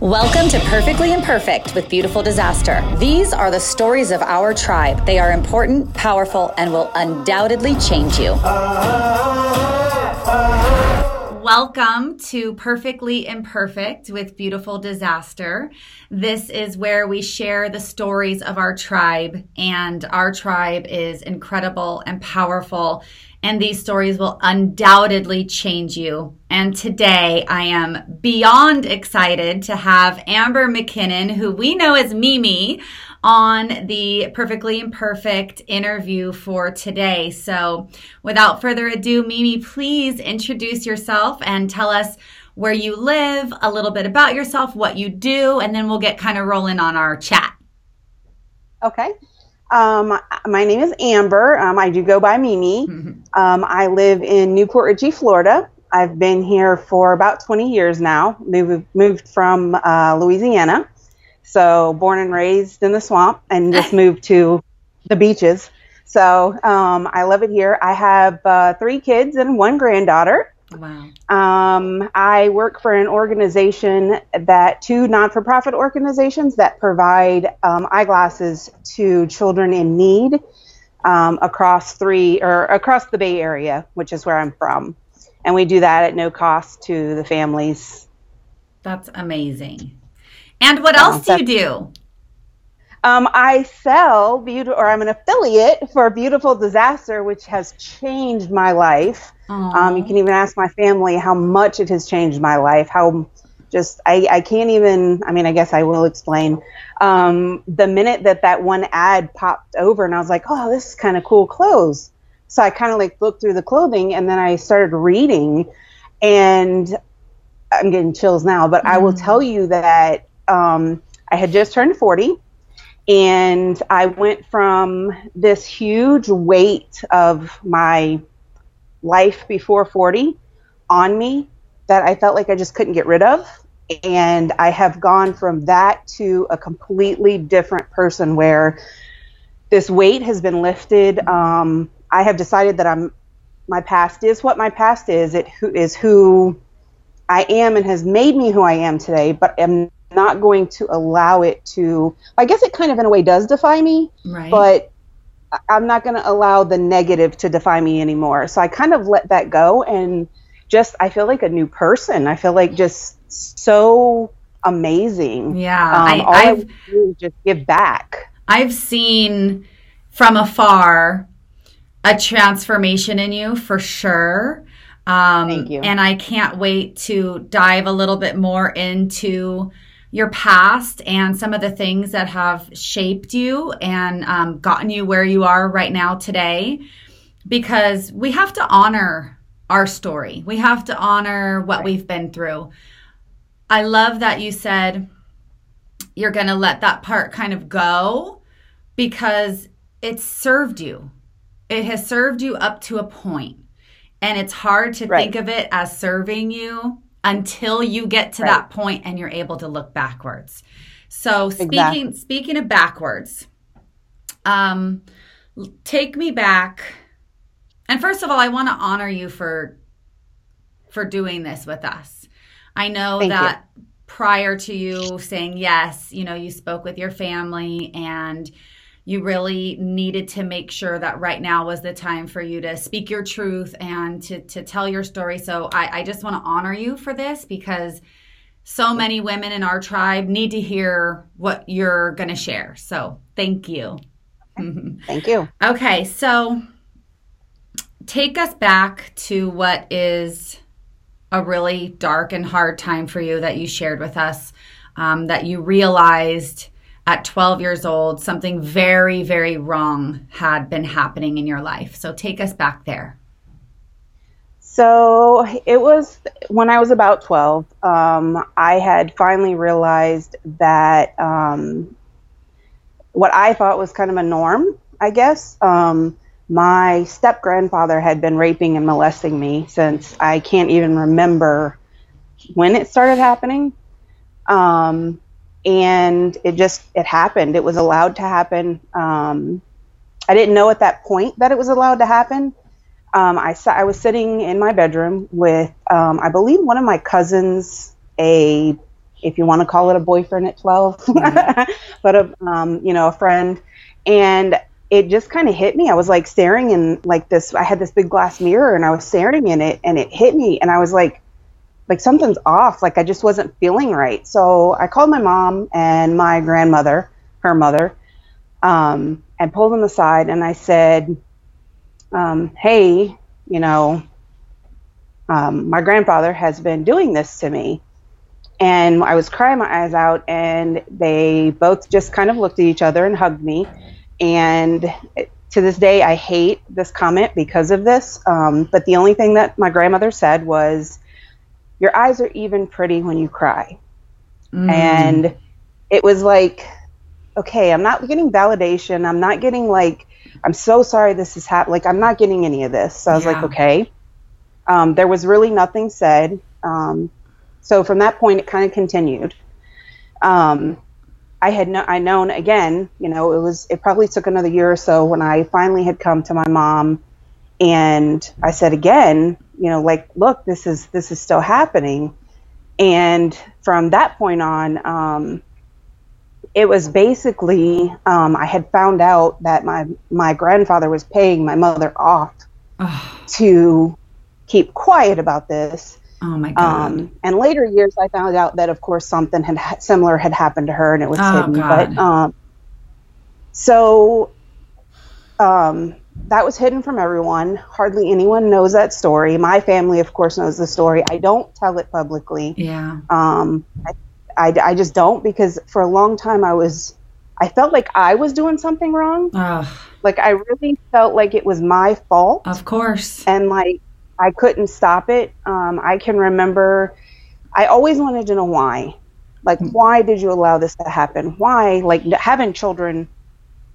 Welcome to Perfectly Imperfect with Beautiful Disaster. These are the stories of our tribe. They are important, powerful, and will undoubtedly change you. Ah, ah, ah, Welcome to Perfectly Imperfect with Beautiful Disaster. This is where we share the stories of our tribe, and our tribe is incredible and powerful and these stories will undoubtedly change you. And today I am beyond excited to have Amber McKinnon, who we know as Mimi, on the Perfectly Imperfect interview for today. So without further ado, Mimi, please introduce yourself and tell us where you live, a little bit about yourself, what you do, and then we'll get kind of rolling on our chat. Okay. Um, my name is Amber. Um, I do go by Mimi. Um, I live in New Port Richey, Florida. I've been here for about 20 years now. Moved, moved from uh, Louisiana. So, born and raised in the swamp and just moved to the beaches. So, um, I love it here. I have uh, three kids and one granddaughter. Wow. Um, I work for an organization that two non for profit organizations that provide um, eyeglasses to children in need um, across three or across the Bay Area, which is where I'm from. And we do that at no cost to the families. That's amazing. And what else do you do? Um, I sell beauty, or I'm an affiliate for Beautiful Disaster, which has changed my life. Um, you can even ask my family how much it has changed my life. How just I, I can't even. I mean, I guess I will explain. Um, the minute that that one ad popped over, and I was like, "Oh, this is kind of cool clothes." So I kind of like looked through the clothing, and then I started reading, and I'm getting chills now. But I will tell you that um, I had just turned 40 and I went from this huge weight of my life before 40 on me that I felt like I just couldn't get rid of. And I have gone from that to a completely different person where this weight has been lifted. Um, I have decided that I'm my past is what my past is. It who is who I am and has made me who I am today, but am not going to allow it to I guess it kind of in a way does define me, Right. but I'm not going to allow the negative to define me anymore. So I kind of let that go and just I feel like a new person. I feel like just so amazing. Yeah, Um, I- all I, I've- would do is just give back. I've seen from afar a transformation in you for sure. Um, Thank you. And I can't wait to dive a little bit more into your past and some of the things that have shaped you and um, gotten you where you are right now today. Because we have to honor our story, we have to honor what we've been through. I love that you said you're going to let that part kind of go because it's served you. It has served you up to a point. And it's hard to Right. think of it as serving you until you get to Right. that point and you're able to look backwards. So speaking Exactly. speaking of backwards, um take me back. And first of all, I want to honor you for for doing this with us. I know Thank you. that prior to you saying yes, you know, you spoke with your family and you really needed to make sure that right now was the time for you to speak your truth and to, to tell your story. So I, I just want to honor you for this because so many women in our tribe need to hear what you're going to share. So thank you. Thank you. Okay, so take us back to what is a really dark and hard time for you that you shared with us, um, that you realized at 12 years old something very, very wrong had been happening in your life. So take us back there. So it was when I was about 12, um, I had finally realized that um, what I thought was kind of a norm, I guess. Um, my step grandfather had been raping and molesting me since I can't even remember when it started happening. Um, and it just it happened. It was allowed to happen. Um, I didn't know at that point that it was allowed to happen. Um, I sa- I was sitting in my bedroom with um, I believe one of my cousins, a if you want to call it a boyfriend at 12, mm-hmm. but a, um, you know, a friend. And it just kind of hit me. I was like staring in like this, I had this big glass mirror and I was staring in it and it hit me. And I was like, like something's off. Like I just wasn't feeling right. So I called my mom and my grandmother, her mother, um, and pulled them aside and I said, um, hey, you know, um, my grandfather has been doing this to me. And I was crying my eyes out, and they both just kind of looked at each other and hugged me. And to this day, I hate this comment because of this. Um, but the only thing that my grandmother said was, Your eyes are even pretty when you cry. Mm. And it was like, okay, I'm not getting validation. I'm not getting like, I'm so sorry this has happened. Like, I'm not getting any of this. So I was yeah. like, okay. Um, there was really nothing said. Um, so from that point, it kind of continued. Um, I had no, I known again, you know, it was, it probably took another year or so when I finally had come to my mom and I said again, you know, like, look, this is, this is still happening. And from that point on, um, it was basically, um, I had found out that my, my grandfather was paying my mother off to keep quiet about this. Oh my god! Um, and later years, I found out that, of course, something had similar had happened to her, and it was oh, hidden. God. But um, so um, that was hidden from everyone. Hardly anyone knows that story. My family, of course, knows the story. I don't tell it publicly. Yeah. Um, I, I, I just don't because for a long time I was, I felt like I was doing something wrong. Ugh. Like I really felt like it was my fault. Of course. And like I couldn't stop it. Um, I can remember, I always wanted to know why. Like, hmm. why did you allow this to happen? Why? Like, having children,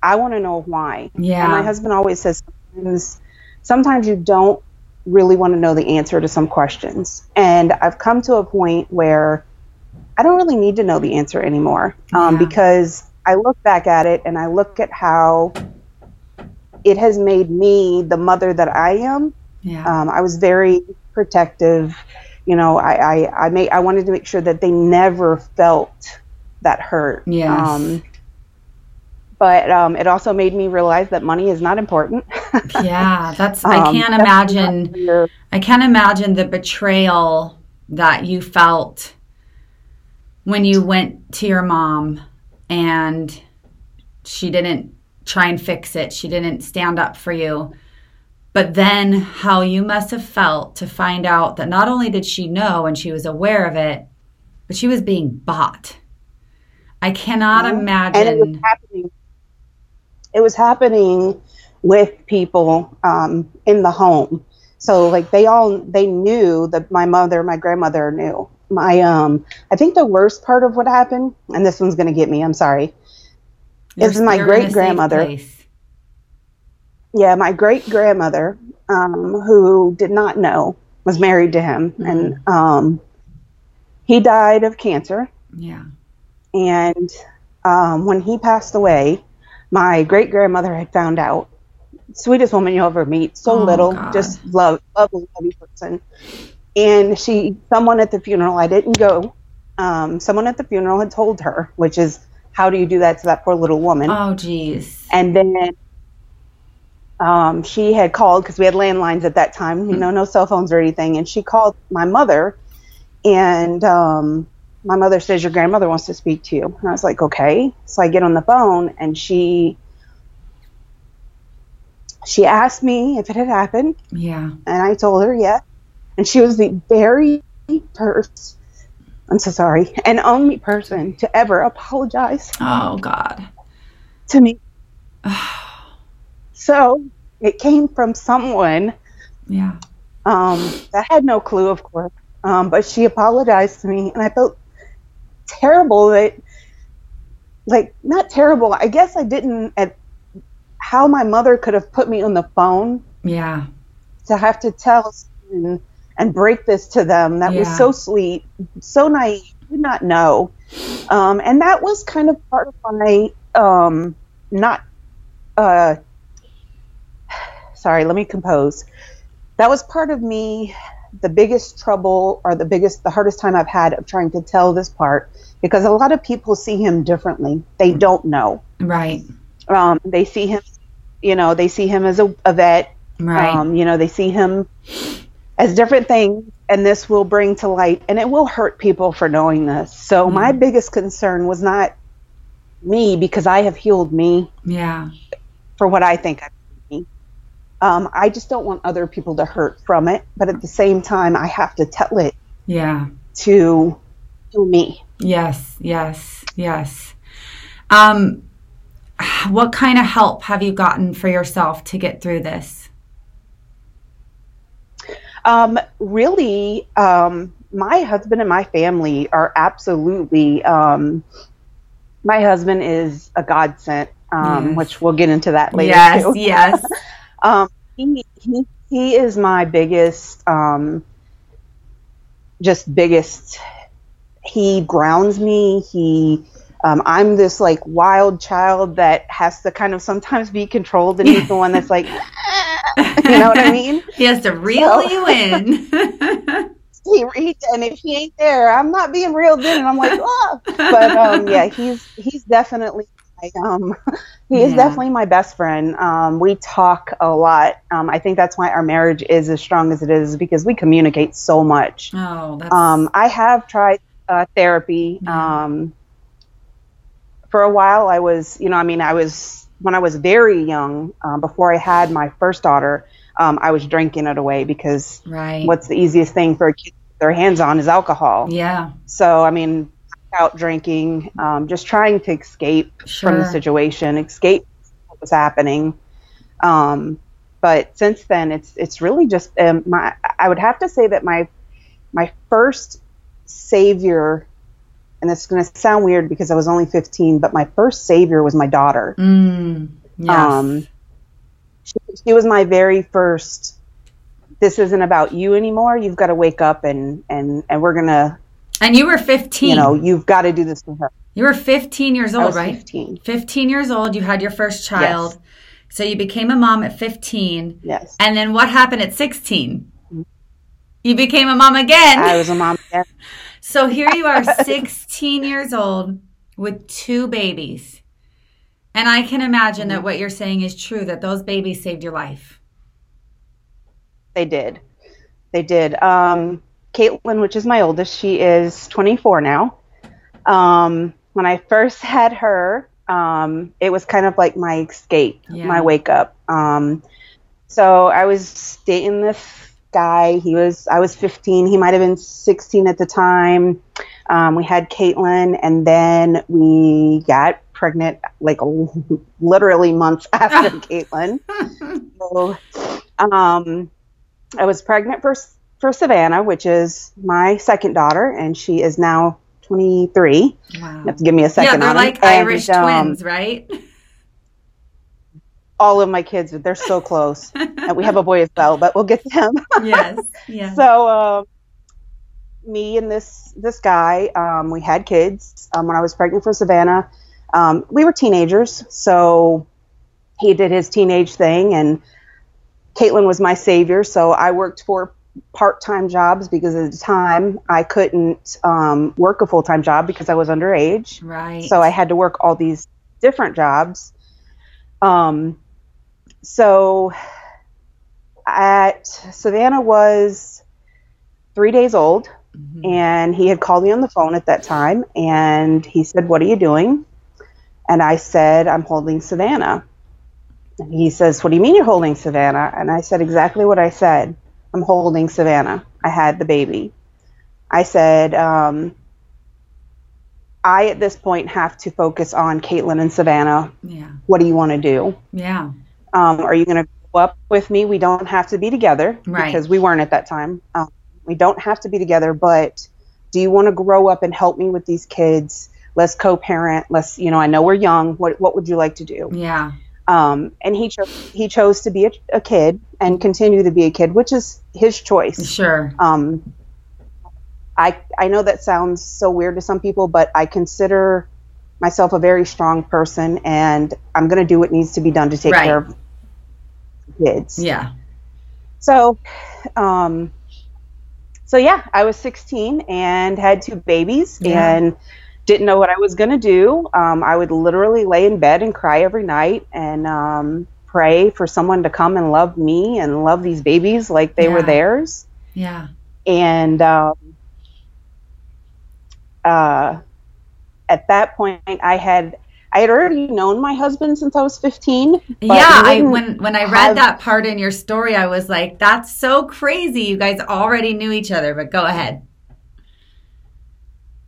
I want to know why. Yeah. And my husband always says sometimes, sometimes you don't really want to know the answer to some questions. And I've come to a point where I don't really need to know the answer anymore um, yeah. because I look back at it and I look at how it has made me the mother that I am yeah. Um, I was very protective. You know, I, I, I made, I wanted to make sure that they never felt that hurt. Yes. Um, but um, it also made me realize that money is not important. yeah, that's. I um, can't imagine. I can't imagine the betrayal that you felt when you went to your mom and she didn't try and fix it. She didn't stand up for you. But then how you must have felt to find out that not only did she know and she was aware of it, but she was being bought. I cannot imagine. And it was happening. It was happening with people um, in the home. So like they all they knew that my mother, my grandmother knew. My um, I think the worst part of what happened, and this one's gonna get me. I'm sorry. You're, is my great grandmother yeah, my great grandmother, um, who did not know, was married to him, mm-hmm. and um, he died of cancer. Yeah. And um, when he passed away, my great grandmother had found out. Sweetest woman you'll ever meet, so oh, little, God. just love, lovely, lovely person. And she, someone at the funeral, I didn't go. Um, someone at the funeral had told her, which is, how do you do that to that poor little woman? Oh, geez. And then um, she had called because we had landlines at that time, you know, no cell phones or anything. And she called my mother, and um, my mother says, Your grandmother wants to speak to you. And I was like, Okay. So I get on the phone, and she. She asked me if it had happened. Yeah. And I told her, yeah. And she was the very first, I'm so sorry, and only person to ever apologize. Oh, God. To me. So it came from someone. Yeah. Um, that had no clue, of course. Um, but she apologized to me, and I felt terrible that, like, not terrible. I guess I didn't at how my mother could have put me on the phone. Yeah. To have to tell and, and break this to them. That yeah. was so sweet, so naive. Did not know. Um, and that was kind of part of my um, not uh, sorry, let me compose. That was part of me the biggest trouble or the biggest, the hardest time I've had of trying to tell this part because a lot of people see him differently. They don't know. Right. Um, they see him, you know, they see him as a, a vet. Right. Um, you know, they see him as different things, and this will bring to light, and it will hurt people for knowing this. So, my biggest concern was not me because I have healed me yeah. for what I think I've. Um, I just don't want other people to hurt from it, but at the same time, I have to tell it Yeah. to to me. Yes, yes, yes. Um, what kind of help have you gotten for yourself to get through this? Um, really, um, my husband and my family are absolutely. Um, my husband is a godsend, um, Yes. which we'll get into that later yes, yes. Um, he, he he is my biggest, um, just biggest. He grounds me. He, um, I'm this like wild child that has to kind of sometimes be controlled, and he's the one that's like, you know what I mean? He has to reel So- you in. He reads, and if he ain't there, I'm not being reeled in, and I'm like, oh. But um, yeah, he's he's definitely. My, Um, he is Yeah. definitely my best friend. Um, we talk a lot. Um, I think that's why our marriage is as strong as it is because we communicate so much. oh, that's Um, I have tried uh, therapy. Yeah. Um, for a while, I was, you know, I mean, I was when I was very young, um, before I had my first daughter, um, I was drinking it away because right. what's the easiest thing for a kid to get their hands on is alcohol. yeah, So, I mean, out drinking, um, just trying to escape from the situation, escape what was happening. Um, but since then, it's it's really just um, my. I would have to say that my my first savior, and it's going to sound weird because I was only 15, but my first savior was my daughter. mm, yes. Um, she, she was my very first. This isn't about you anymore. You've got to wake up and and and we're gonna, and you were 15. you know, you've got to do this for her. you were 15 years I old, was right? 15. 15 years old. You had your first child. Yes. So you became a mom at 15. Yes, And then what happened at 16? You became a mom again. I was a mom. again. So here you are, 16 years old with two babies. And I can imagine that what you're saying is true that those babies saved your life. They did, they did. Um, Caitlin, which is my oldest, she is 24 now. Um, when I first had her, um, it was kind of like my escape, Yeah. my wake up. Um, so I was dating this guy. He was, I was 15. He might have been 16 at the time. Um, we had Caitlin, and then we got pregnant like literally months after Caitlin. So, um, I was pregnant for for Savannah, which is my second daughter, and she is now 23. Wow. You have to give me a second. Yeah, they're like. And, Irish um, twins, right? All of my kids, they're so close. and we have a boy as well, but we'll get to him. yes. Yes. so, um, me and this this guy, um, we had kids. Um, when I was pregnant for Savannah, um, we were teenagers, so he did his teenage thing, and Caitlin was my savior. So I worked for part time jobs because at the time I couldn't um, work a full time job because I was underage. right. So I had to work all these different jobs. Um, so at Savannah was three days old, Mhm. and he had called me on the phone at that time, and he said, "What are you doing?" And I said, "I'm holding Savannah." And he says, "What do you mean you're holding Savannah?" And I said exactly what I said. I'm holding Savannah. I had the baby. I said, um, I at this point have to focus on Caitlin and Savannah. Yeah. What do you want to do? Yeah. Um, are you going to go up with me? We don't have to be together Right. because we weren't at that time. Um, we don't have to be together, but do you want to grow up and help me with these kids? Let's co-parent. Let's, you know, I know we're young. What what would you like to do? Yeah. Um, and he chose he chose to be a, a kid and continue to be a kid, which is his choice. Sure. Um, I I know that sounds so weird to some people, but I consider myself a very strong person, and I'm going to do what needs to be done to take Right. care of kids. Yeah. So, um, so yeah, I was 16 and had two babies yeah. and didn't know what I was going to do. Um, I would literally lay in bed and cry every night and um, pray for someone to come and love me and love these babies like they yeah. were theirs. Yeah. And um, uh, at that point, I had I had already known my husband since I was 15. Yeah, I when when I read have, that part in your story, I was like, that's so crazy. You guys already knew each other, but go ahead.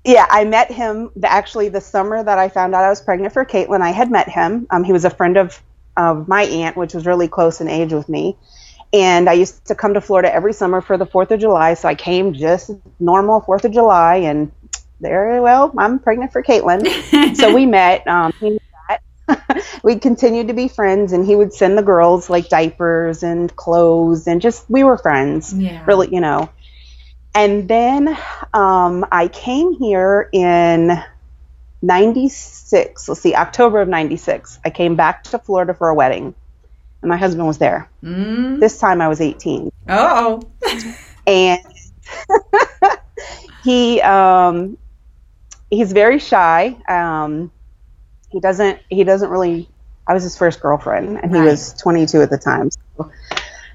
Yeah, I met him actually the summer that I found out I was pregnant for Caitlin. I had met him. Um, he was a friend of of my aunt, which was really close in age with me. And I used to come to Florida every summer for the 4th of July. So I came just normal 4th of July and there, well, I'm pregnant for Caitlin. so we met. Um, we continued to be friends, and he would send the girls like diapers and clothes, and just we were friends. Yeah. Really, you know. And then um, I came here in 96. Let's see, October of 96. I came back to Florida for a wedding, and my husband was there. Mm. This time I was 18. Oh. and he um, he's very shy. Um, he doesn't he doesn't really. I was his first girlfriend, and he was 22 at the time. So,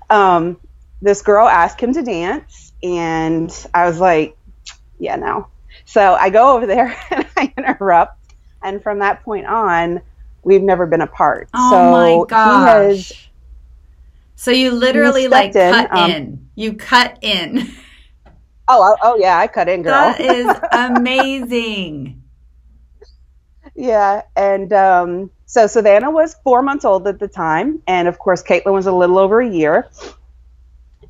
um, this girl asked him to dance, and I was like, "Yeah, no." So I go over there and I interrupt, and from that point on, we've never been apart. Oh so my gosh! Has, so you literally like cut in. Um, in. You cut in. Oh, oh, oh, yeah, I cut in, girl. That is amazing. yeah, and um, so Savannah was four months old at the time, and of course, Caitlin was a little over a year.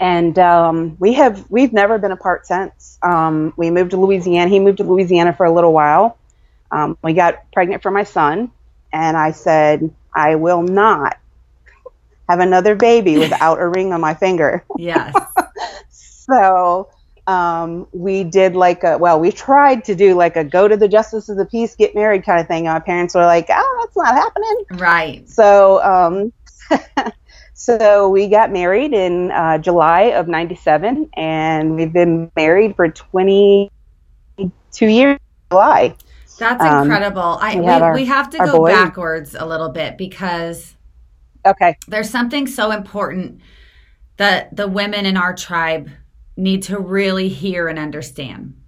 And um, we have we've never been apart since. Um, we moved to Louisiana. He moved to Louisiana for a little while. Um, we got pregnant for my son, and I said I will not have another baby without a ring on my finger. Yes. so um, we did like a well, we tried to do like a go to the justice of the peace, get married kind of thing. And my parents were like, "Oh, that's not happening." Right. So, um, so we got married in uh, July of '97, and we've been married for 22 years. July. That's um, incredible. I we, our, we, have to go boy. backwards a little bit because okay, there's something so important that the women in our tribe need to really hear and understand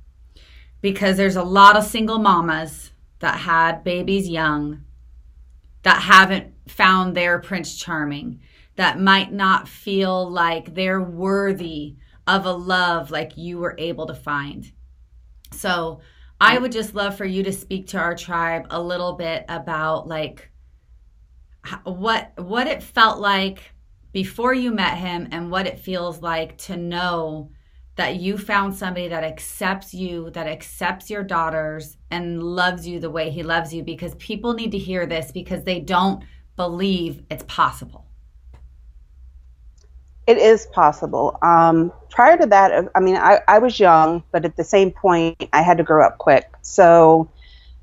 because there's a lot of single mamas that had babies young that haven't found their prince charming that might not feel like they're worthy of a love like you were able to find so i would just love for you to speak to our tribe a little bit about like what what it felt like before you met him and what it feels like to know that you found somebody that accepts you, that accepts your daughters, and loves you the way he loves you because people need to hear this because they don't believe it's possible. It is possible. Um, prior to that, I mean, I, I was young, but at the same point, I had to grow up quick. So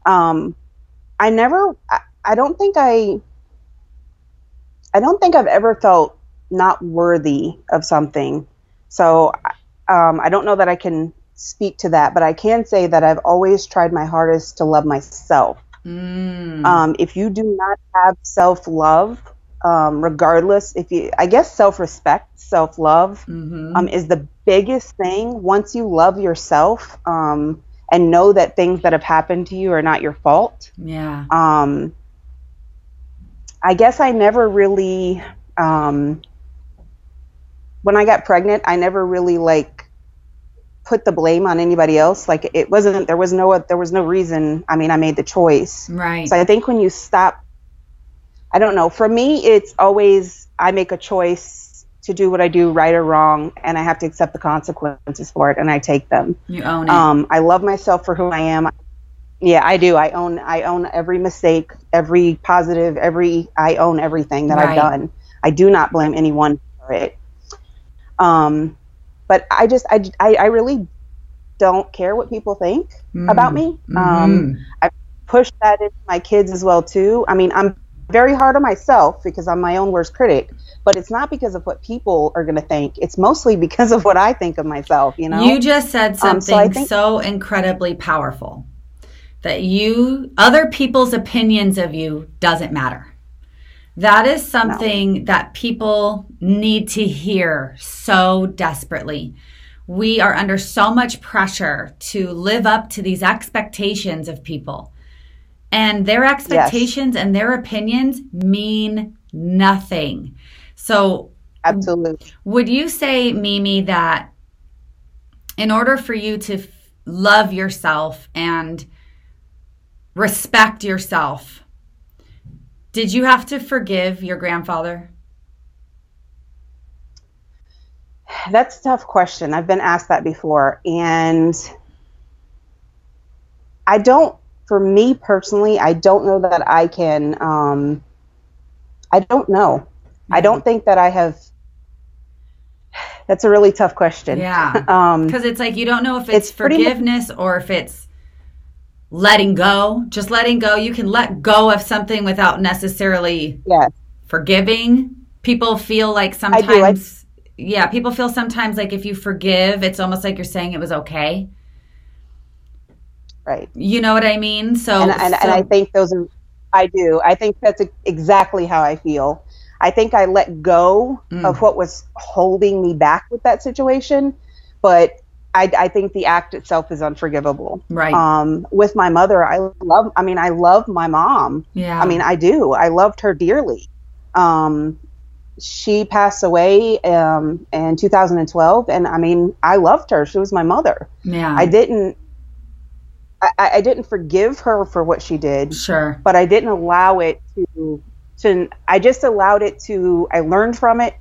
um, I never, I, I don't think I, I don't think I've ever felt not worthy of something. So um, I don't know that I can speak to that, but I can say that I've always tried my hardest to love myself. Mm. Um, if you do not have self love, um, regardless, if you, I guess self respect, self love mm-hmm. um, is the biggest thing. Once you love yourself um, and know that things that have happened to you are not your fault. Yeah. Um, I guess I never really um, when I got pregnant, I never really like put the blame on anybody else. Like it wasn't there was no there was no reason. I mean, I made the choice. Right. So I think when you stop I don't know, for me it's always I make a choice to do what I do right or wrong and I have to accept the consequences for it and I take them. You own it. Um I love myself for who I am. Yeah, I do. I own I own every mistake, every positive, every I own everything that right. I've done. I do not blame anyone for it. Um, but I just, I, I, I really don't care what people think mm. about me. Um, mm-hmm. I push that into my kids as well too. I mean, I'm very hard on myself because I'm my own worst critic. But it's not because of what people are going to think. It's mostly because of what I think of myself. You know. You just said something um, so, think- so incredibly powerful that you other people's opinions of you doesn't matter. That is something no. that people need to hear so desperately. We are under so much pressure to live up to these expectations of people. And their expectations yes. and their opinions mean nothing. So, absolutely. Would you say, Mimi, that in order for you to f- love yourself and respect yourself, did you have to forgive your grandfather? That's a tough question. I've been asked that before. And I don't, for me personally, I don't know that I can, um, I don't know. Mm-hmm. I don't think that I have. That's a really tough question. Yeah. Because um, it's like you don't know if it's, it's forgiveness much, or if it's letting go, just letting go. You can let go of something without necessarily yes. forgiving. People feel like sometimes, I do, I, yeah, people feel sometimes like if you forgive, it's almost like you're saying it was okay. Right. You know what I mean? So, and, and, so, and I think those are, I do. I think that's exactly how I feel. I think I let go mm. of what was holding me back with that situation, but I, I, think the act itself is unforgivable. Right. Um, with my mother, I love. I mean, I love my mom. Yeah. I mean, I do. I loved her dearly. Um, she passed away um, in 2012, and I mean, I loved her. She was my mother. Yeah. I didn't. I, I didn't forgive her for what she did. Sure. But I didn't allow it to. To I just allowed it to. I learned from it,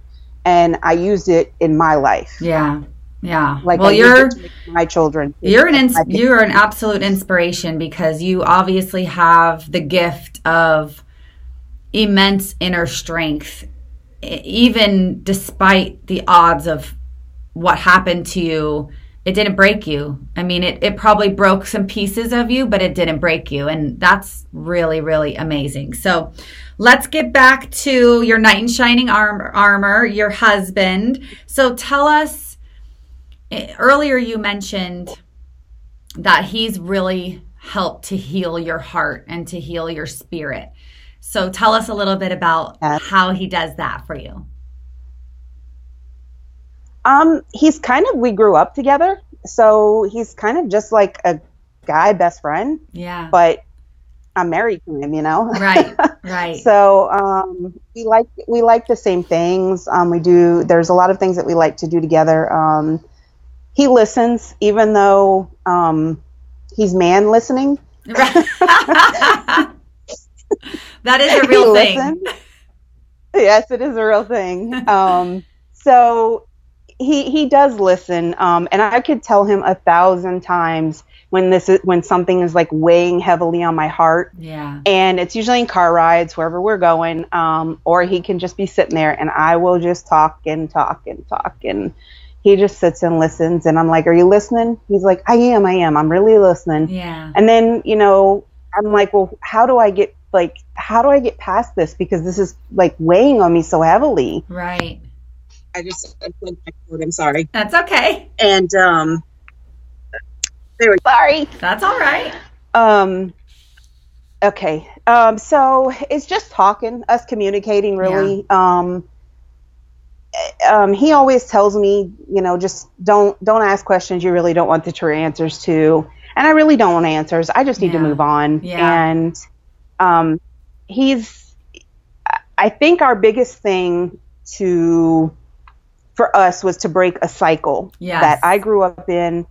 and I used it in my life. Yeah. Yeah. Like well, I you're my children. You're an ins- you're an absolute inspiration because you obviously have the gift of immense inner strength, even despite the odds of what happened to you. It didn't break you. I mean, it, it probably broke some pieces of you, but it didn't break you. And that's really, really amazing. So let's get back to your knight in shining arm- armor, your husband. So tell us eh, earlier you mentioned that he's really helped to heal your heart and to heal your spirit. So tell us a little bit about how he does that for you. Um, he's kind of we grew up together, so he's kind of just like a guy best friend. Yeah. But I'm married to him, you know. Right. Right. so um, we like we like the same things. Um, we do. There's a lot of things that we like to do together. Um, he listens, even though um, he's man listening. that is a real thing. Yes, it is a real thing. Um, so he he does listen, um, and I could tell him a thousand times when this is when something is like weighing heavily on my heart. Yeah. And it's usually in car rides wherever we're going, um, or he can just be sitting there, and I will just talk and talk and talk and he just sits and listens and i'm like are you listening? He's like i am i am. I'm really listening. Yeah. And then you know i'm like well how do i get like how do i get past this? Because this is like weighing on me so heavily. Right i just i'm sorry that's okay and um there we sorry that's all right um okay um so it's just talking us communicating really yeah. um um, he always tells me, you know, just don't don't ask questions you really don't want the true answers to. And I really don't want answers. I just need yeah. to move on. Yeah. And um, he's, I think, our biggest thing to for us was to break a cycle yes. that I grew up in,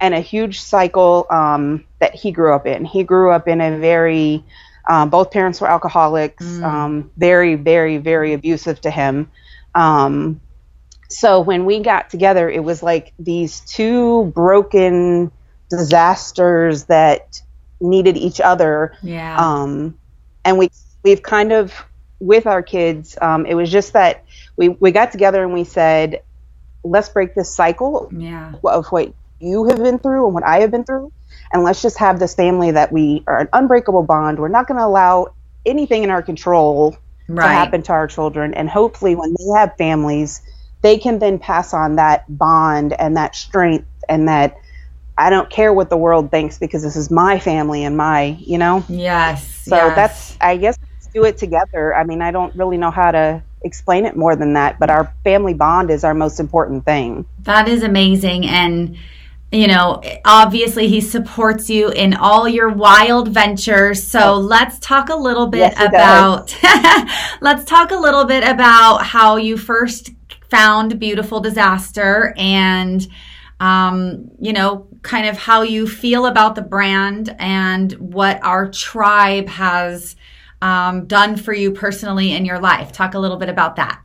and a huge cycle um, that he grew up in. He grew up in a very um, both parents were alcoholics, mm. um, very, very, very abusive to him. Um, so when we got together, it was like these two broken disasters that needed each other. Yeah. Um, and we we've kind of with our kids, um, it was just that we we got together and we said, let's break this cycle yeah. of what you have been through and what I have been through, and let's just have this family that we are an unbreakable bond. We're not going to allow anything in our control right. to happen to our children. And hopefully, when they have families, they can then pass on that bond and that strength and that I don't care what the world thinks because this is my family and my, you know? Yes. So yes. that's, I guess, do it together. I mean, I don't really know how to explain it more than that, but our family bond is our most important thing. That is amazing. And, you know, obviously he supports you in all your wild ventures. So let's talk a little bit yes, about let's talk a little bit about how you first found Beautiful Disaster and um, you know, kind of how you feel about the brand and what our tribe has um, done for you personally in your life. Talk a little bit about that.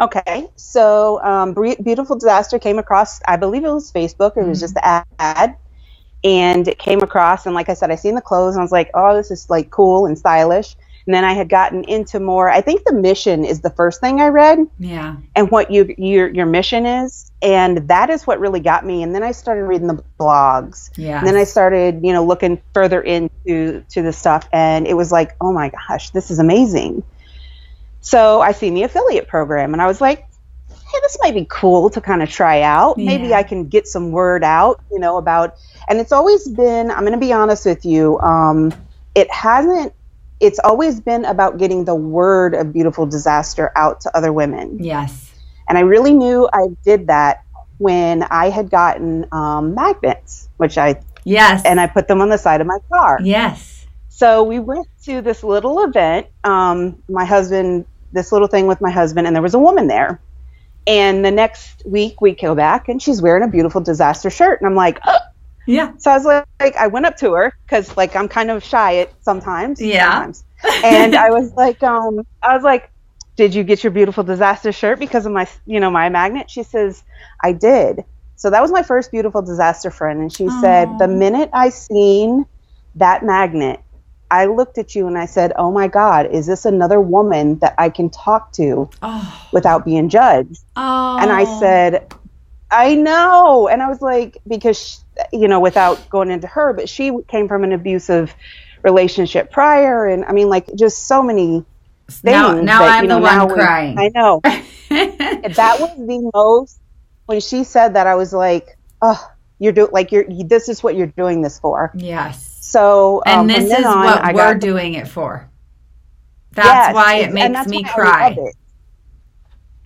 Okay, so um, Beautiful Disaster came across, I believe it was Facebook, it was mm-hmm. just an ad, and it came across, and like I said, I seen the clothes, and I was like, oh, this is like cool and stylish. And then I had gotten into more. I think the mission is the first thing I read. Yeah. And what you your your mission is, and that is what really got me. And then I started reading the blogs. Yeah. And then I started, you know, looking further into to the stuff, and it was like, oh my gosh, this is amazing. So I seen the affiliate program, and I was like, hey, this might be cool to kind of try out. Yeah. Maybe I can get some word out, you know, about. And it's always been. I'm going to be honest with you. Um, it hasn't it's always been about getting the word of beautiful disaster out to other women. Yes. And I really knew I did that when I had gotten um, magnets, which I yes, and I put them on the side of my car. Yes. So we went to this little event. Um, my husband, this little thing with my husband, and there was a woman there. And the next week we go back, and she's wearing a beautiful disaster shirt, and I'm like. Oh, yeah. So I was like, like I went up to her because like I'm kind of shy at sometimes. Yeah. Sometimes. and I was like, um, I was like, did you get your beautiful disaster shirt because of my, you know, my magnet? She says, I did. So that was my first beautiful disaster friend, and she Aww. said, the minute I seen that magnet, I looked at you and I said, "Oh my God, is this another woman that I can talk to oh. without being judged?" Oh. And I said, "I know." And I was like, because you know, without going into her, but she came from an abusive relationship prior, and I mean, like just so many things. Now, now that, I'm know, the one crying. I know. that was the most. When she said that, I was like, "Oh, you're doing like you're. You, this is what you're doing this for." Yes. So, um, and this is on, what I we're doing it for. That's yes, why it makes me cry.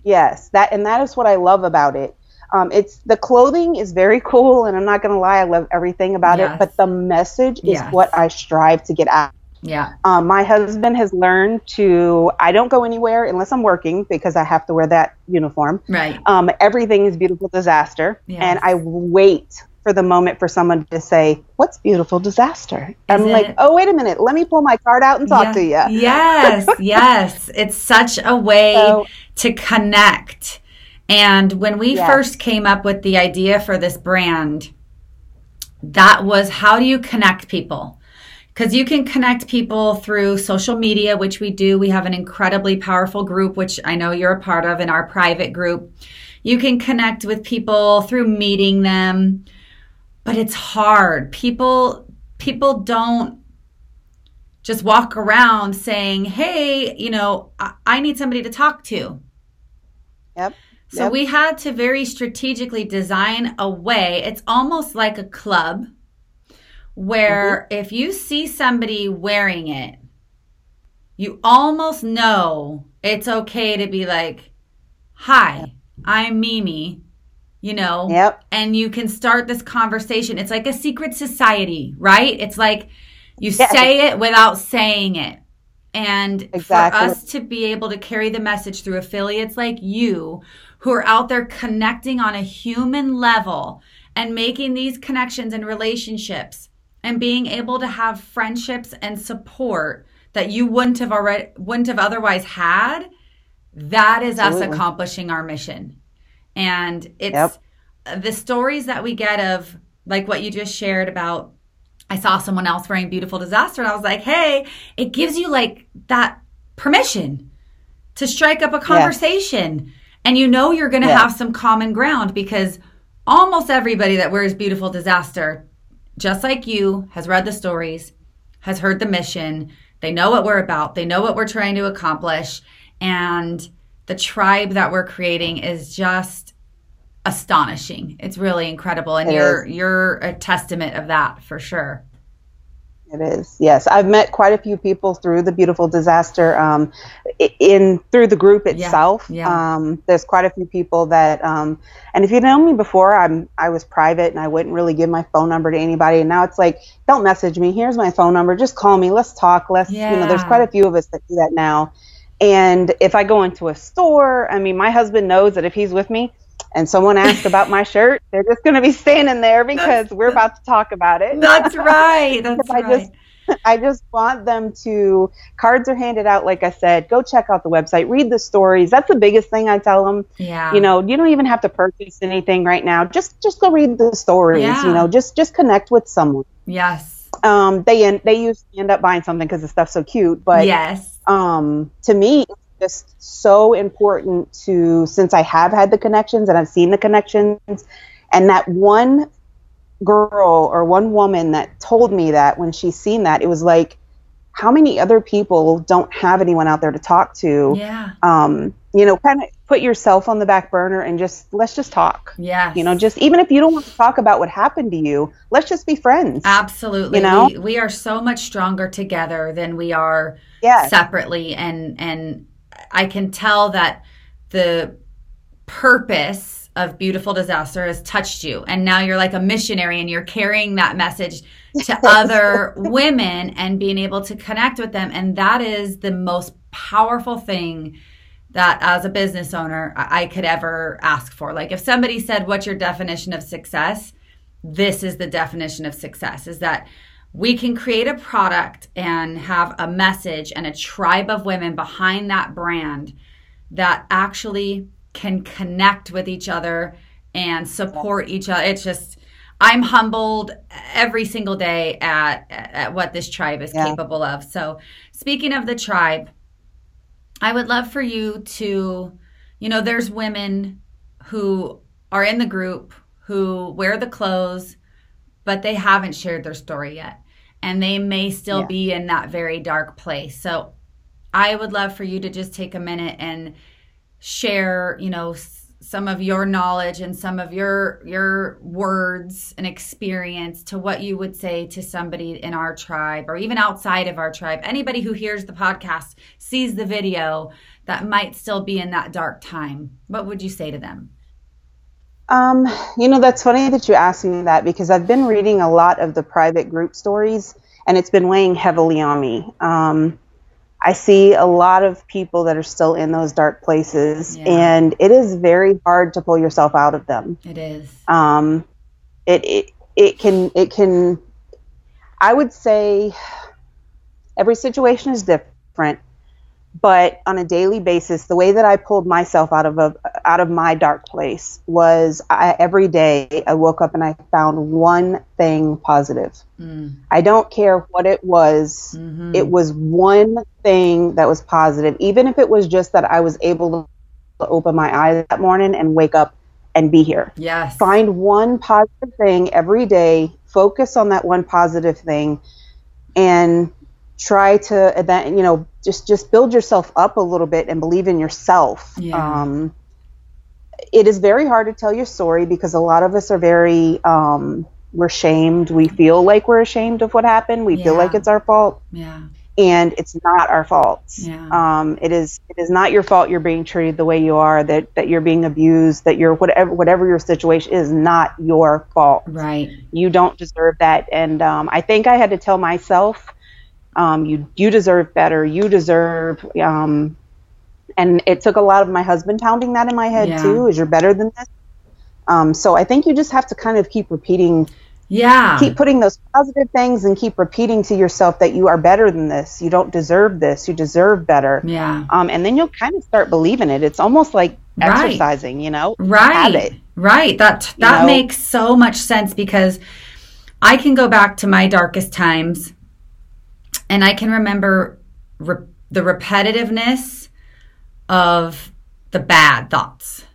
Yes, that and that is what I love about it. Um, it's the clothing is very cool, and I'm not gonna lie, I love everything about yes. it. But the message is yes. what I strive to get out. Yeah. Um, my husband has learned to. I don't go anywhere unless I'm working because I have to wear that uniform. Right. Um, everything is beautiful disaster, yes. and I wait for the moment for someone to say, "What's beautiful disaster?" Is I'm it? like, "Oh, wait a minute. Let me pull my card out and talk yeah. to you." Yes, yes. It's such a way so, to connect and when we first came up with the idea for this brand, that was how do you connect people? Because you can connect people through social media, which we do. We have an incredibly powerful group, which I know you're a part of in our private group. You can connect with people through meeting them, but it's hard. People, people don't just walk around saying, Hey, you know, I, I need somebody to talk to. Yep. So yep. we had to very strategically design a way. It's almost like a club where mm-hmm. if you see somebody wearing it, you almost know it's okay to be like, Hi, I'm Mimi, you know? Yep. And you can start this conversation. It's like a secret society, right? It's like you yes. say it without saying it. And exactly. for us to be able to carry the message through affiliates like you who are out there connecting on a human level and making these connections and relationships and being able to have friendships and support that you wouldn't have already wouldn't have otherwise had that is Absolutely. us accomplishing our mission and it's yep. the stories that we get of like what you just shared about i saw someone else wearing beautiful disaster and i was like hey it gives you like that permission to strike up a conversation and you know you're going to yeah. have some common ground because almost everybody that wears Beautiful Disaster, just like you, has read the stories, has heard the mission. They know what we're about. They know what we're trying to accomplish. And the tribe that we're creating is just astonishing. It's really incredible. And it you're is. you're a testament of that for sure. It is. Yes, I've met quite a few people through the beautiful disaster. Um, in through the group itself. Yeah. yeah. Um, there's quite a few people that, um, and if you know me before, I'm I was private and I wouldn't really give my phone number to anybody. And now it's like, don't message me. Here's my phone number. Just call me. Let's talk. Let's. Yeah. You know, there's quite a few of us that do that now. And if I go into a store, I mean, my husband knows that if he's with me, and someone asked about my shirt, they're just going to be standing there because we're about to talk about it. That's right. That's I right. Just, I just want them to, cards are handed out, like I said, go check out the website, read the stories. That's the biggest thing I tell them. Yeah. You know, you don't even have to purchase anything right now. Just, just go read the stories, yeah. you know, just, just connect with someone. Yes. Um, they, end, they usually end up buying something because the stuff's so cute, but yes. Um, to me, just so important to, since I have had the connections and I've seen the connections and that one girl or one woman that told me that when she seen that, it was like, how many other people don't have anyone out there to talk to? Yeah. Um, you know, kind of put yourself on the back burner and just let's just talk. Yeah. You know, just even if you don't want to talk about what happened to you, let's just be friends. Absolutely. You know, we, we are so much stronger together than we are yes. separately, and and I can tell that the purpose of beautiful disaster has touched you. And now you're like a missionary and you're carrying that message to other women and being able to connect with them. And that is the most powerful thing that as a business owner I could ever ask for. Like if somebody said what's your definition of success? This is the definition of success is that we can create a product and have a message and a tribe of women behind that brand that actually can connect with each other and support each other. It's just I'm humbled every single day at at what this tribe is yeah. capable of. So, speaking of the tribe, I would love for you to, you know, there's women who are in the group who wear the clothes, but they haven't shared their story yet. And they may still yeah. be in that very dark place. So, I would love for you to just take a minute and share, you know, some of your knowledge and some of your your words and experience to what you would say to somebody in our tribe or even outside of our tribe anybody who hears the podcast sees the video that might still be in that dark time what would you say to them um, you know that's funny that you asked me that because i've been reading a lot of the private group stories and it's been weighing heavily on me um, I see a lot of people that are still in those dark places, yeah. and it is very hard to pull yourself out of them. It is. Um, it it it can it can. I would say every situation is different, but on a daily basis the way that i pulled myself out of a out of my dark place was I, every day i woke up and i found one thing positive mm. i don't care what it was mm-hmm. it was one thing that was positive even if it was just that i was able to open my eyes that morning and wake up and be here yes find one positive thing every day focus on that one positive thing and try to then you know just just build yourself up a little bit and believe in yourself. Yeah. um, it is very hard to tell your story because a lot of us are very um, we're shamed. We feel like we're ashamed of what happened. We yeah. feel like it's our fault. Yeah. And it's not our fault. Yeah. um, it is it is not your fault you're being treated the way you are that that you're being abused that you're whatever whatever your situation is not your fault. Right. You don't deserve that. And um, i think i had to tell myself um, you you deserve better. You deserve. Um, and it took a lot of my husband pounding that in my head yeah. too. Is you're better than this. Um, so I think you just have to kind of keep repeating. Yeah. Keep putting those positive things and keep repeating to yourself that you are better than this. You don't deserve this. You deserve better. Yeah. Um, and then you'll kind of start believing it. It's almost like right. exercising, you know? Right. Right. That that you know? makes so much sense because I can go back to my darkest times and I can remember re- the repetitiveness of the bad thoughts.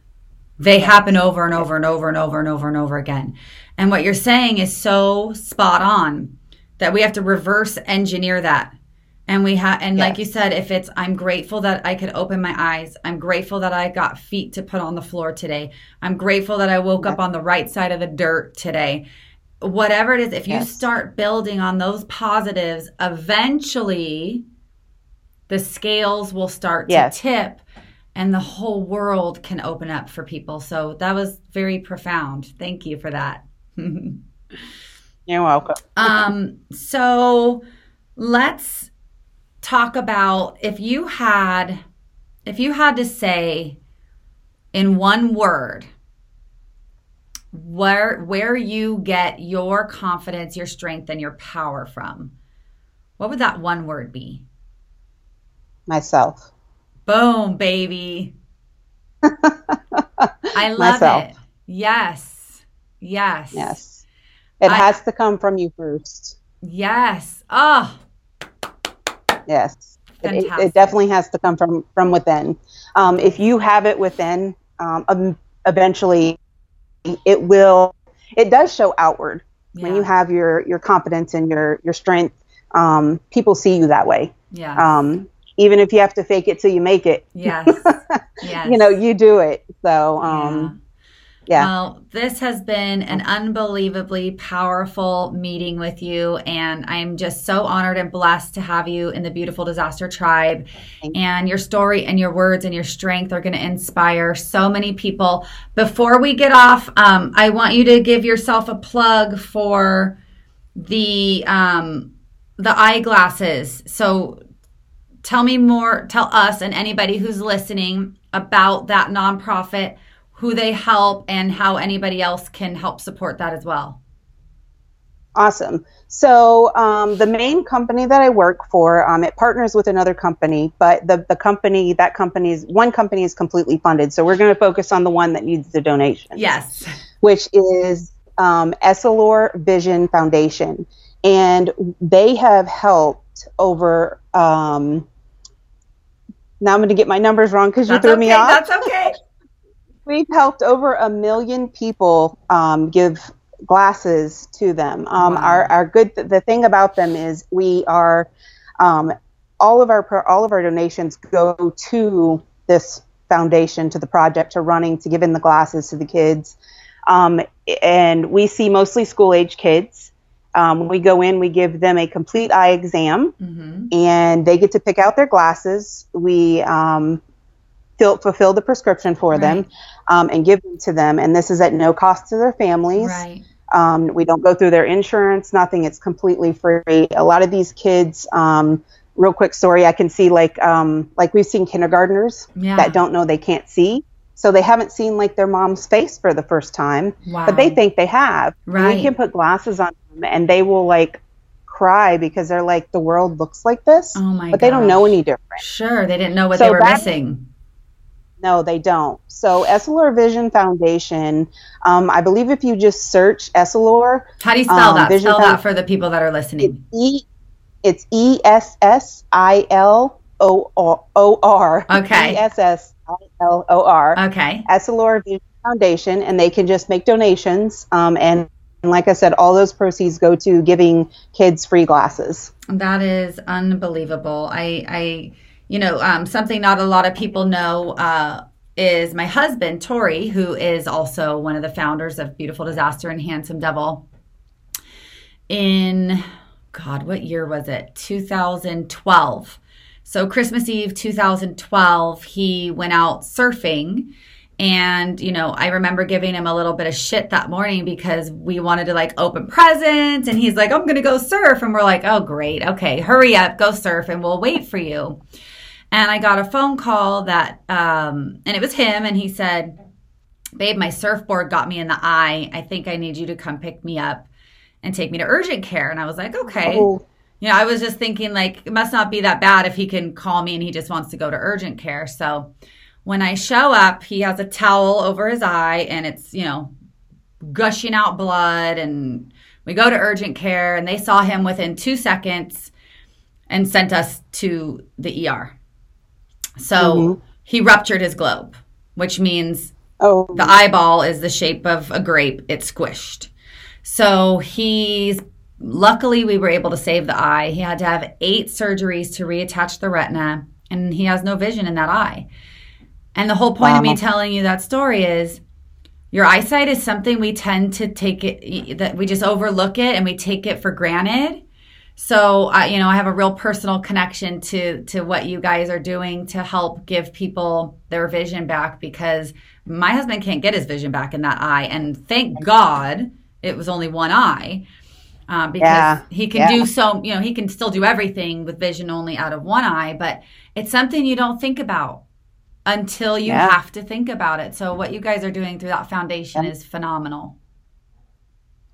They happen over and over and over and over and over and over again. And what you're saying is so spot on. that we have to reverse engineer that. And we have, and like you said, if it's, I'm grateful that I could open my eyes. I'm grateful that I got feet to put on the floor today. I'm grateful that I woke up on the right side of the dirt today. Whatever it is, if you start building on those positives, eventually the scales will start to Yes. tip and the whole world can open up for people. So that was very profound. Thank you for that. You're welcome. um, so let's talk about if you had if you had to say in one word where where you get your confidence, your strength and your power from. What would that one word be? Myself. Boom, baby. I love Myself. it. Yes. Yes. Yes. It I- has to come from you first. Yes. Oh, Yes. It, it, it definitely has to come from from within. Um, if you have it within, um, um, eventually, it will. It does show outward when you have your your confidence and your your strength. Um, people see you that way. yeah Um, even if you have to fake it till you make it, yes. Yes. you know you do it. So um, yeah. Well, this has been an unbelievably powerful meeting with you, and I'm just so honored and blessed to have you in the beautiful disaster tribe. You. And your story and your words and your strength are going to inspire so many people. Before we get off, um, I want you to give yourself a plug for the um, the eyeglasses. So tell me more, tell us and anybody who's listening about that nonprofit, who they help, and how anybody else can help support that as well. Awesome. So um, the main company that I work for, um, it partners with another company, but the the company that company is one company is completely funded. So we're going to focus on the one that needs the donation. Yes. which is um, Essilor Vision Foundation, and they have helped over. Um, now I'm going to get my numbers wrong because you threw okay. me off. That's okay. We've helped over a million people um, give glasses to them. Um, Wow. Our our good the thing about them is we are um, all of our all of our donations go to this foundation to the project to running to giving the glasses to the kids, um, and we see mostly school age kids. Um, we go in, we give them a complete eye exam hmm and they get to pick out their glasses. We um, fill, fulfill the prescription for them um, and give them to them. And this is at no cost to their families. Right. Um, we don't go through their insurance, nothing. It's completely free. A lot of these kids, um, real quick story, I can see like um, like we've seen kindergartners Yeah. that don't know they can't see. So they haven't seen like their mom's face for the first time, Wow. but they think they have. Right. We can put glasses on them and they will like cry because they're like the world looks like this, Oh my but they don't know any different. Sure. They didn't know what So they were that- missing. No, they don't. So Essilor Vision Foundation, um, I believe if you just search Essilor, How do you spell um, that? Vision Spell that for the people that are listening. E, it's E S S I L O O R. Okay. E S S I L O R. Okay. Essilor Vision Foundation, and they can just make donations. Um, and, and like I said, all those proceeds go to giving kids free glasses. That is unbelievable. I, I, you know, um, something not a lot of people know uh, is my husband Tori, who is also one of the founders of Beautiful Disaster and Handsome Devil. In God, what year was it? 2012. So Christmas Eve 2012, he went out surfing. And, you know, I remember giving him a little bit of shit that morning because we wanted to like open presents. And he's like, I'm going to go surf. And we're like, oh, great. Okay, hurry up, go surf, and we'll wait for you. And I got a phone call that, um, and it was him. And he said, Babe, my surfboard got me in the eye. I think I need you to come pick me up and take me to urgent care. And I was like, okay. Oh, You know, I was just thinking like it must not be that bad if he can call me and he just wants to go to urgent care. So when I show up, he has a towel over his eye and it's, you know, gushing out blood and we go to urgent care and they saw him within 2 seconds and sent us to the ER. So Mhm. he ruptured his globe, which means oh, the eyeball is the shape of a grape, it's squished. So he's luckily, we were able to save the eye. He had to have eight surgeries to reattach the retina, and he has no vision in that eye. And the whole point wow. of me telling you that story is your eyesight is something we tend to take it that we just overlook it and we take it for granted. So, uh, you know, I have a real personal connection to to what you guys are doing to help give people their vision back because my husband can't get his vision back in that eye, and thank God it was only one eye. Uh, because yeah. he can yeah. do so, you know, he can still do everything with vision only out of one eye, but it's something you don't think about until you yeah. have to think about it. So what you guys are doing through that foundation is phenomenal.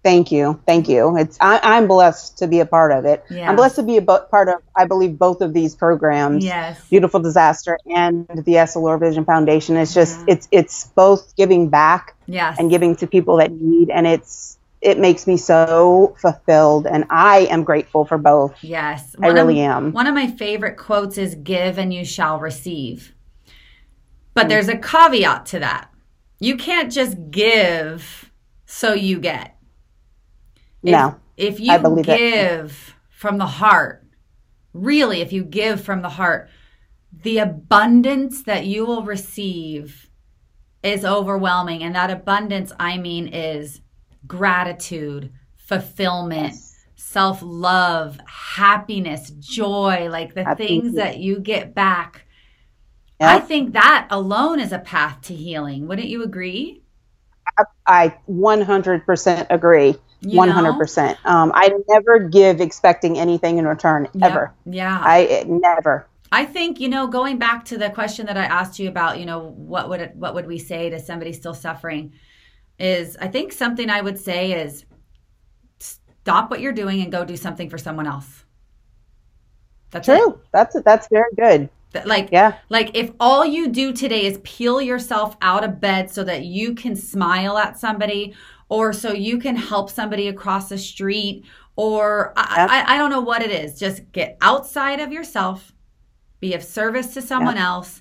Thank you, thank you. It's I, am blessed to be a part of it. Yes. I'm blessed to be a bo- part of, I believe, both of these programs. Yes, Beautiful Disaster and the Essilor Vision Foundation. It's just yeah. it's it's both giving back, yes, and giving to people that need, and it's it makes me so fulfilled, and I am grateful for both. Yes, I really of, am. One of my favorite quotes is "Give and you shall receive." But mm. there's a caveat to that. You can't just give so you get. If, no. If you give from the heart, really, if you give from the heart, the abundance that you will receive is overwhelming. And that abundance, I mean, is gratitude, fulfillment, yes. self love, happiness, joy, like the things that you get back I think that alone is a path to healing. Wouldn't you agree? I, 100% agree. You 100%. Um, I never give expecting anything in return, ever. Yeah. I never. I think you know going back to the question that I asked you about, you know, what would it, what would we say to somebody still suffering is I think something I would say is stop what you're doing and go do something for someone else. That's true. It. That's that's very good. Like, yeah. like if all you do today is peel yourself out of bed so that you can smile at somebody or so you can help somebody across the street or I, I, I, don't know what it is. Just get outside of yourself, be of service to someone else,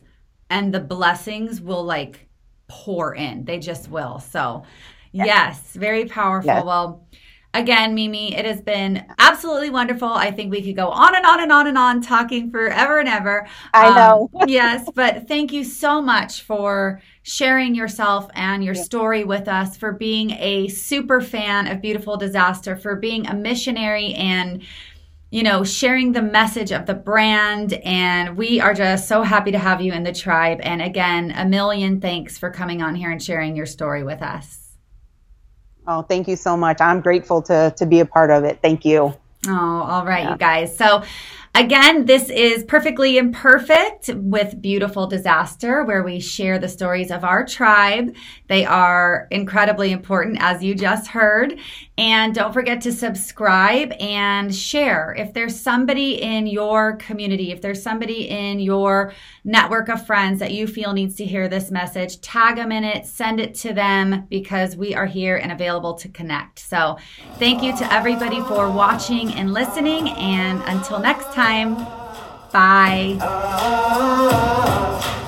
and the blessings will like pour in. They just will. So, yes, very powerful. Well, Again, Mimi, it has been absolutely wonderful. I think we could go on and on and on and on talking forever and ever. I know. Um, yes, but thank you so much for sharing yourself and your yeah. story with us, for being a super fan of Beautiful Disaster, for being a missionary and you know, sharing the message of the brand. And we are just so happy to have you in the tribe. And again, a million thanks for coming on here and sharing your story with us. Oh, thank you so much. I'm grateful to to be a part of it. Thank you. Oh, all right, yeah. you guys. So Again, this is Perfectly Imperfect with Beautiful Disaster, where we share the stories of our tribe. They are incredibly important, as you just heard. And don't forget to subscribe and share. If there's somebody in your community, if there's somebody in your network of friends that you feel needs to hear this message, tag them in it, send it to them because we are here and available to connect. So thank you to everybody for watching and listening. And until next time, bye. Ah,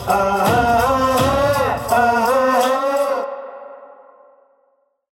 ah, ah,